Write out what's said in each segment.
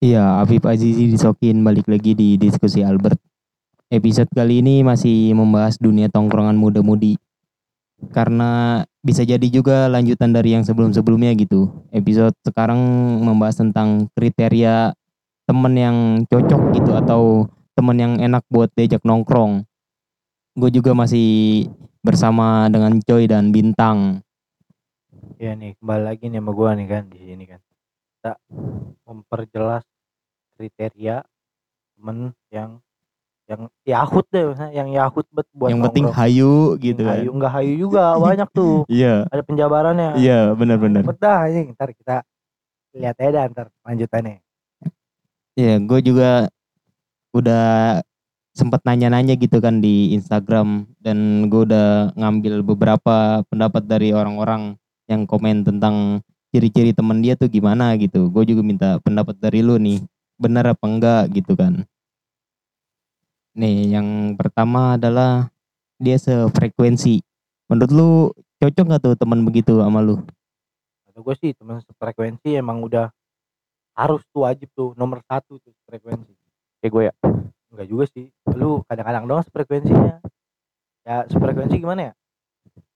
Iya, Afif Azizi disokin balik lagi di diskusi Albert. Episode kali ini masih membahas dunia tongkrongan muda-mudi. Karena bisa jadi juga lanjutan dari yang sebelum-sebelumnya gitu. Episode sekarang membahas tentang kriteria temen yang cocok gitu atau temen yang enak buat diajak nongkrong. Gue juga masih bersama dengan Coy dan Bintang. Ya nih kembali lagi nih sama gua nih kan di sini kan. Kita memperjelas kriteria temen yang yang Yahut deh, misalnya yang Yahut bet buat yang penting nongkrong. hayu gitu kan. hayu enggak hayu juga banyak tuh. Iya, Ada penjabarannya. iya benar-benar. Bedah ini ntar kita lihat aja dah ntar lanjutannya. Iya, gue juga udah sempat nanya-nanya gitu kan di Instagram dan gue udah ngambil beberapa pendapat dari orang-orang yang komen tentang ciri-ciri temen dia tuh gimana gitu. Gue juga minta pendapat dari lu nih, benar apa enggak gitu kan. Nih, yang pertama adalah dia sefrekuensi. Menurut lu cocok gak tuh teman begitu sama lu? Kata gue sih temen frekuensi emang udah harus tuh wajib tuh nomor satu tuh frekuensi. Kayak gue ya. Enggak juga sih. Lu kadang-kadang doang frekuensinya. Ya frekuensi gimana ya?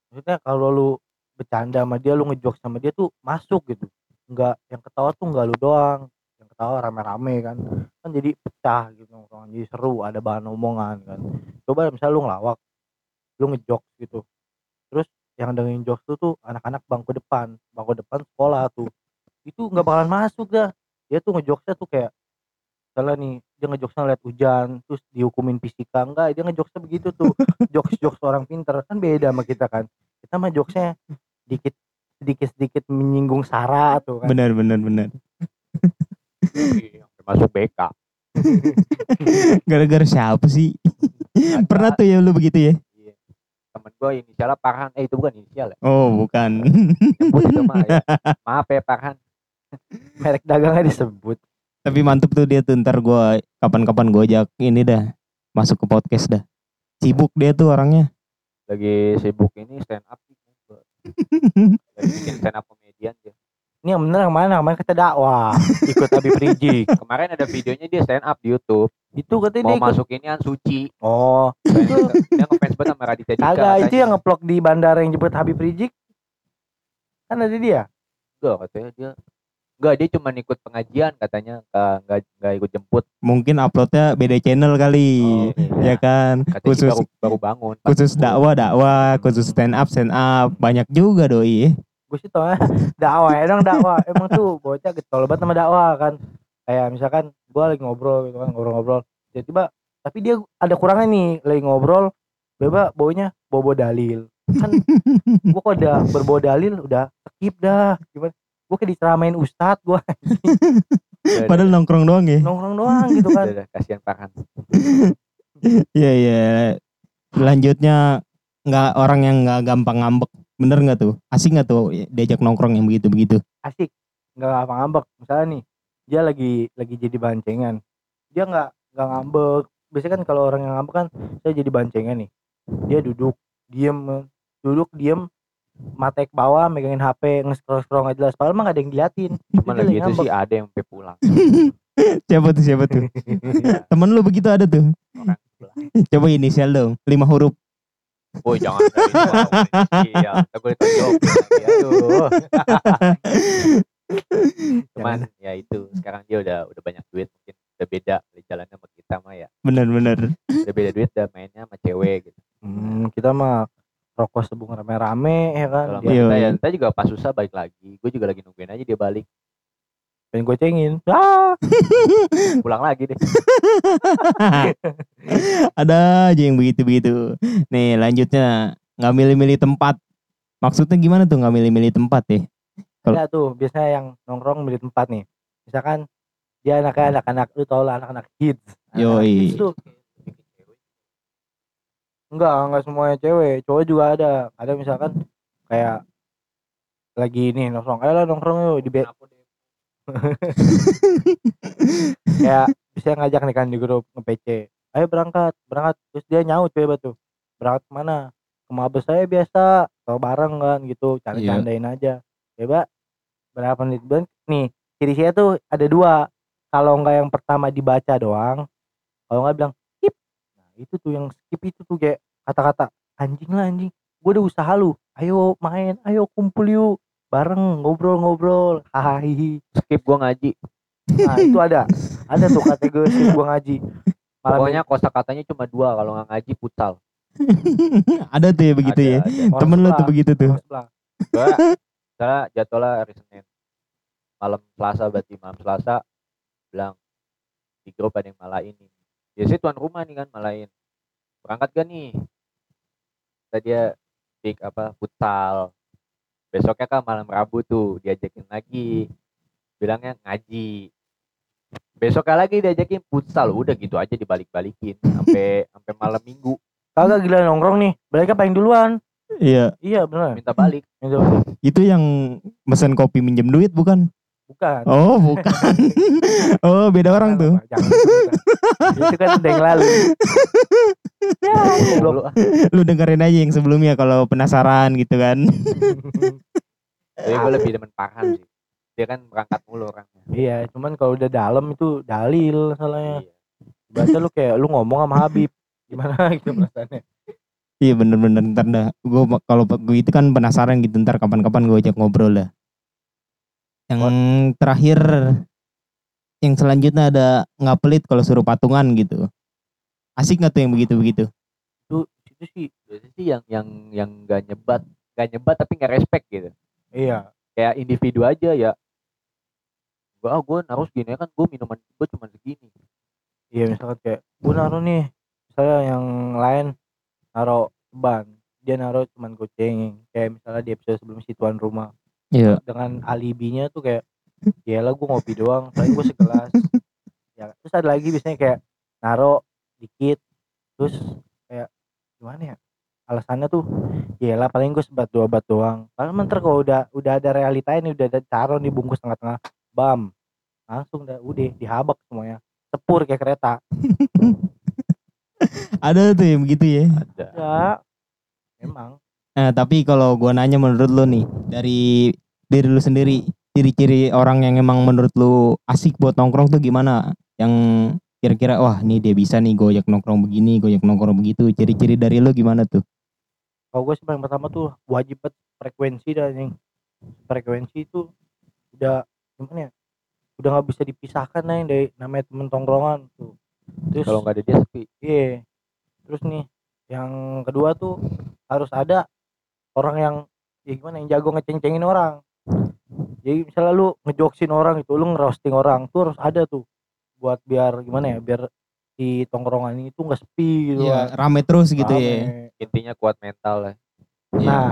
Maksudnya kalau lu bercanda sama dia, lu ngejok sama dia tuh masuk gitu. Enggak yang ketawa tuh enggak lu doang. Ketawa rame-rame kan. Kan jadi pecah gitu nongkrongan. Jadi seru, ada bahan omongan kan. Coba misalnya lu ngelawak, lu ngejok gitu. Terus yang dengerin jokes tuh tuh anak-anak bangku depan, bangku depan sekolah tuh. Itu nggak bakalan masuk dah. Dia tuh ngejokesnya tuh kayak misalnya nih dia ngejokesnya lihat hujan terus dihukumin fisika enggak dia ngejokesnya begitu tuh jokes jokes orang pinter kan beda sama kita kan kita mah jokesnya dikit sedikit sedikit menyinggung sara tuh kan Benar, benar, benar. Masuk BK Gara-gara siapa sih? Pernah tuh ya lu begitu ya? Iya. Temen gue inisialnya Parhan. Eh itu bukan inisial ya. Oh, bukan. Nyebut itu mah ya. Maaf ya Parhan. merek dagangnya disebut Tapi mantep tuh dia tuh ntar gua kapan-kapan gua ajak ini dah masuk ke podcast dah. Sibuk dia tuh orangnya. Lagi sibuk ini stand up. Lagi bikin stand up komedian dia. Ini yang bener yang mana kemarin kita dakwah ikut Habib Rizik Kemarin ada videonya dia stand up di YouTube. itu katanya Mau dia ikut masuk ini Suci. oh Dia ngefans banget sama Raditya Dika. kagak itu yang ngeplok di bandara yang jemput Habib Rizik kan ada dia Enggak katanya dia. Enggak dia cuma ikut pengajian katanya. Enggak enggak, ikut jemput. Mungkin uploadnya beda channel kali. Oh, ya iya. kan? Katanya Khusus baru, baru bangun. khusus dakwah dakwah, khusus stand up stand up. Banyak juga doi. Gue sih tau dakwah ya dong dakwah. Emang tuh bocah getol banget sama dakwah kan. Kayak misalkan gue lagi ngobrol gitu kan ngobrol-ngobrol. Tiba-tiba tapi dia ada kurangnya nih lagi ngobrol beba baunya bobo dalil. Kan gue kok udah berbawa dalil udah skip dah. Gimana? Gue kayak diceramain ustad gue Padahal nongkrong doang ya. nongkrong doang gitu kan. Udah, kasihan Parhan. Iya iya. Selanjutnya nggak orang yang nggak gampang ngambek. Bener nggak tuh? Asik nggak tuh diajak nongkrong yang begitu-begitu? asik nggak apa ngambek misalnya nih dia lagi lagi jadi bancengan dia nggak nggak ngambek biasanya kan kalau orang yang ngambek kan saya jadi bancengan nih dia duduk diem duduk diem mata ke bawah megangin HP nge-scroll scroll nggak jelas padahal mah gak ada yang diliatin Cuman Dia lagi itu ngambek. sih ada yang sampai pulang. Siapa tuh siapa tuh? Temen lu begitu ada tuh? Orang sebelah. Coba inisial dong, lima huruf. Oh jangan dari itu. Iya, gue ditonjok. Aduh. Cuman ya itu sekarang dia udah udah banyak duit mungkin udah beda dari jalannya sama kita mah ya. Bener-bener. Udah beda duit udah mainnya sama cewek gitu. Hmm, kita mah rokok sebung rame-rame ya kan Kalau Iya. kita ya kita juga pas susah balik lagi. Gue juga lagi nungguin aja dia balik. Pengen gocengin ah Pulang lagi deh. ada aja yang begitu-begitu. Nih lanjutnya nggak milih-milih tempat. Maksudnya gimana tuh nggak milih-milih tempat ya? Kalau- ada tuh biasanya yang nongkrong milih tempat nih misalkan dia anaknya anak-anak lu tau lah anak-anak kids Yoi. kids tuh enggak enggak semuanya cewek cowok juga ada ada misalkan kayak lagi nih nongkrong ayo lah nongkrong yuk di kayak bisa ngajak nih kan di grup nge-PC ayo berangkat berangkat. Terus dia nyaut coba tuh. Berangkat ke mana ke mabes saya biasa kalau bareng kan gitu. Canda Iya. candain aja. Coba berapa menit Ben? nih ciri saya tuh ada dua. Kalau nggak yang pertama dibaca doang kalau nggak bilang skip. Nah itu tuh yang skip itu tuh kayak kata-kata anjing lah anjing. Gue udah usaha lu. Ayo main ayo kumpul yuk bareng ngobrol-ngobrol hahaha skip gua ngaji. Nah itu ada. Ada tuh kategori skip gue ngaji. Malam pokoknya kosa katanya cuma dua kalau nggak ngaji putal. Ada tuh ya begitu Ada, ya. ada. Temen lu tuh begitu tuh. Gua misalnya jadwalnya hari Senin. Malam Selasa berarti malam Selasa bilang di grup ada yang malain nih biasanya tuan rumah nih kan malain berangkat gak nih? Tadi dia pick apa futsal besoknya kan malam Rabu tuh diajakin lagi. Bilangnya ngaji. Besoknya lagi diajakin futsal. Udah gitu aja dibalik-balikin sampai sampai malam minggu. Kagak gila nongkrong nih. Mereka paling duluan. Iya, iya bener minta balik. Itu. itu yang mesen kopi minjem duit bukan? bukan. Oh, bukan. oh, beda orang tuh. Jangan. Itu kan udah yang lalu ya. Lu- dengerin aja yang sebelumnya kalau penasaran gitu kan. tapi gue lebih demen Farhan sih dia kan berangkat mulu orangnya iya cuman kalau udah dalam itu dalil salahnya Iya. baca lu kayak lu ngomong sama Habib gimana gitu perasaannya Iya bener-bener ntar dah. Gue kalau gue itu kan penasaran gitu ntar kapan-kapan gue ajak ngobrol dah. Yang terakhir, yang selanjutnya ada nggak pelit kalau suruh patungan gitu. Asik nggak tuh yang begitu-begitu? itu itu sih biasanya sih yang yang yang gak nyebat gak nyebat tapi gak respect gitu iya kayak individu aja ya gue ah gue naruh segini kan gue minuman gue cuma segini iya misalkan kayak gue naruh nih misalnya yang lain naruh ban dia naruh cuman goceng kayak misalnya di episode sebelum si tuan rumah Iya. dengan alibinya tuh kayak ya lah gue ngopi doang paling gue segelas. Ya terus ada lagi biasanya kayak naruh dikit terus kayak gimana ya alasannya tuh ya lah paling gue sebat dua bat doang. Paling ntar kalau udah udah ada realitanya nih udah ada taruh nih bungkus tengah-tengah bam langsung dah udah dihabak semuanya. Sepur kayak kereta. Ada tuh yang begitu ya. ada. Ya emang. Nah, tapi kalau gua nanya menurut lu nih dari diri lu sendiri, ciri-ciri orang yang emang menurut lu asik buat nongkrong tuh gimana? Yang kira-kira wah nih dia bisa nih ajak nongkrong begini, ajak nongkrong begitu. Ciri-ciri dari lu gimana tuh? kalau gue sih paling pertama tuh wajib banget frekuensi dan yang frekuensi itu udah gimana ya udah nggak bisa dipisahkan nih dari namanya temen tongkrongan tuh terus kalau nggak ada dia sepi iya terus nih yang kedua tuh harus ada orang yang ya gimana yang jago ngeceng-cengin orang jadi misalnya lu ngejoksin orang itu lu ngerosting orang tuh harus ada tuh buat biar gimana ya biar di tongkrongan ini tuh nggak sepi gitu Iya, kan. rame terus gitu ya. Intinya kuat mental lah Iya. Nah,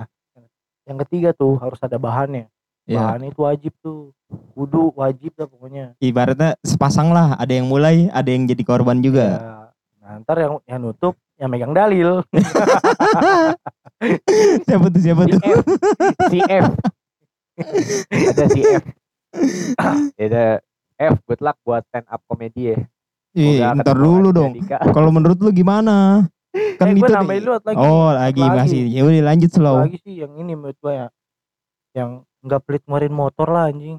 yang ketiga tuh harus ada bahannya. Iya. Bahannya itu wajib tuh. Kudu wajib lah pokoknya. Ibaratnya sepasang lah, ada yang mulai, ada yang jadi korban juga. Ya. Nah, ntar yang yang nutup yang megang dalil. siapa tuh siapa si tuh? F si F ada si F ada F good luck buat stand up comedy ya Iya, ntar dulu dong. Kalau menurut lu gimana? Kan eh, itu nih. lu lagi. Oh, lagi, lagi. masih. Ya udah lanjut slow. lagi sih yang ini menurut gue ya. Yang nggak pelit ngeluarin motor lah anjing.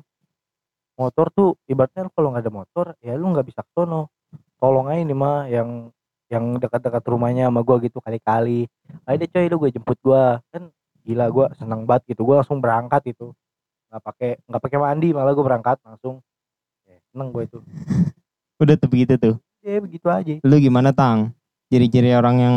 Motor tuh ibaratnya kalau nggak ada motor ya lu nggak bisa ke sono. Tolong aja nih mah yang yang dekat-dekat rumahnya sama gua gitu kali-kali. Ayo deh coy lu gue jemput gua. Kan gila gua senang banget gitu. Gua langsung berangkat itu. Nggak pakai nggak pakai mandi malah gua berangkat langsung. Ya, seneng gue itu. Udah tuh begitu tuh. Ya begitu aja. Lu gimana Tang? Ciri-ciri orang yang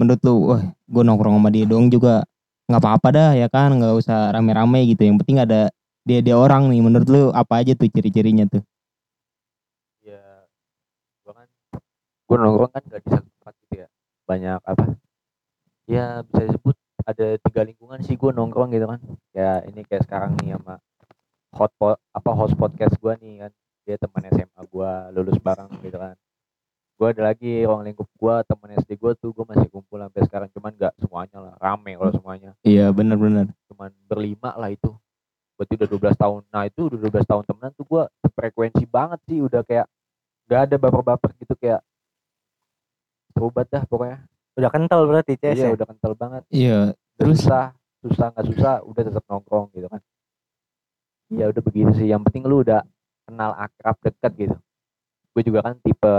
menurut lu, wah gue nongkrong sama dia doang juga nggak apa-apa dah ya kan, nggak usah rame-rame gitu. Yang penting ada dia dia orang nih. Menurut lu apa aja tuh ciri-cirinya tuh? ya gua kan gua nongkrong kan gak di satu tempat gitu ya banyak apa ya bisa disebut ada tiga lingkungan sih gua nongkrong gitu kan. Ya ini kayak sekarang nih sama hot po- apa host podcast gua nih kan. Dia teman SMA gua lulus bareng gitu kan. Gua ada lagi ruang lingkup gua teman SD gua tuh gua masih kumpul sampai sekarang. Cuman gak semuanya lah rame kalau semuanya. Iya benar-benar. cuman berlima lah itu. Berarti udah 12 tahun. Nah itu udah 12 tahun temenan tuh gua frekuensi banget sih. Udah kayak gak ada baper-baper gitu kayak seru banget dah pokoknya Udah kental berarti CS iya ya? udah kental banget Iya. Terus? susah susah nggak susah udah tetap nongkrong gitu kan iya udah begitu sih yang penting lu udah kenal akrab deket gitu gue juga kan tipe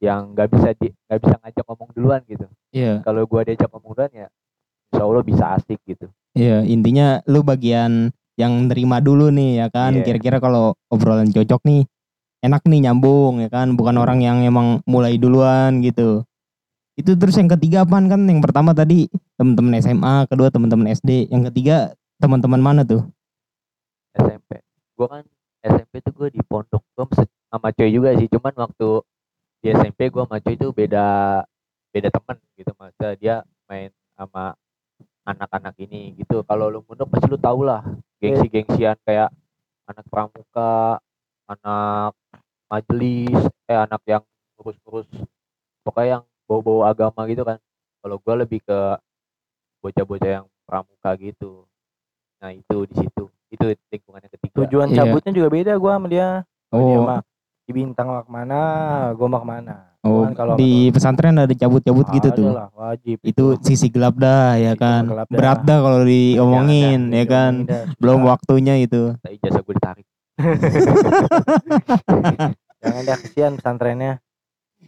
yang nggak bisa di nggak bisa ngajak ngomong duluan gitu Iya, kalau gue diajak ngomong duluan ya insya Allah bisa asik gitu iya intinya lu bagian yang nerima dulu nih ya kan. Iya. Kira-kira kalau obrolan cocok nih enak nih nyambung ya kan, bukan orang yang emang mulai duluan gitu. Itu terus yang ketiga apaan kan? Yang pertama tadi teman-teman SMA, kedua teman-teman SD, yang ketiga teman-teman mana tuh? SMP gue kan SMP tuh gue di pondok gue sama coy juga sih. Cuman waktu di SMP gue sama coy itu beda beda temen gitu. Masa dia main sama anak-anak ini gitu. Kalau lu pondok pasti lu tau lah gengsi-gengsian kayak anak pramuka anak majelis eh anak yang kurus-kurus pokoknya yang bau-bau agama gitu kan kalau gue lebih ke bocah-bocah yang pramuka gitu nah itu di situ itu lingkungan yang ketiga tujuan Iya. cabutnya juga beda gua sama dia oh. dia mah di bintang mah ke mana gua mah ke mana oh Cuman kalau di pesantren ada cabut-cabut gitu Ada tuh. lah, wajib Itu sisi gelap dah ya Sisi kan. gelap dah. Berat dah kalau diomongin Jangan ya dah, kan. dah, Belum waktunya itu. Tak ijazah gue ditarik jangan dah kesian pesantrennya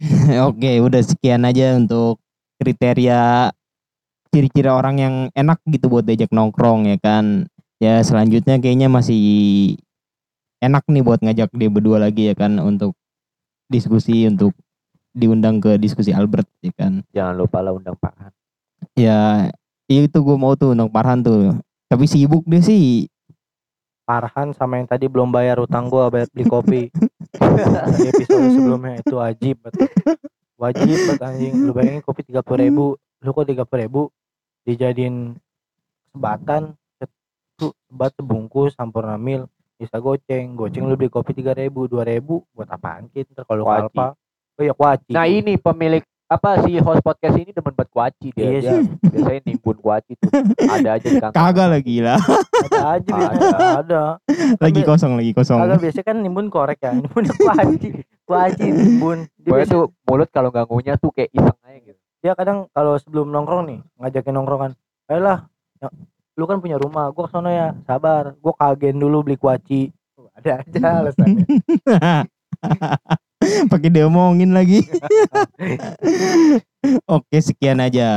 Oke, udah sekian aja untuk kriteria ciri-ciri orang yang enak gitu buat diajak nongkrong ya kan. Ya selanjutnya kayaknya masih enak nih buat ngajak dia berdua lagi ya kan untuk diskusi untuk diundang ke diskusi Albert ya kan. jangan lupa lah undang Pak Han Ya itu gue mau tuh undang Parhan tuh. Tapi sibuk dia sih. Farhan sama yang tadi belum bayar utang gua bayar beli kopi. Di episode sebelumnya itu wajib bet. wajib bet anjing. Lu bayangin kopi tiga puluh ribu lu kok tiga puluh ribu dijadiin sebatan sebat sebungkus sampurna mil bisa goceng. Goceng lu beli kopi tiga ribu dua ribu buat apaan kita kalau kalpa oh ya kuaci. Nah ini pemilik apa si host podcast ini demen buat kuaci dia, Iya dia biasanya nimbun kuaci tuh. Ada aja di kantor. Kagak lagi lah. ada aja biasanya ada lagi kosong lagi kosong. Agak biasanya kan nimbun korek ya. Nimbun kuaci. Kuaci nimbun. Dia biasa tuh mulut kalau nggak ngunyah tuh kayak iseng aja gitu. Dia kadang kalau sebelum nongkrong nih ngajakin nongkrongan ayolah ya, lu kan punya rumah gua ke sana ya sabar. Gua kagen dulu beli kuaci. Ada aja alasannya Pakai diomongin lagi. Oke, sekian aja.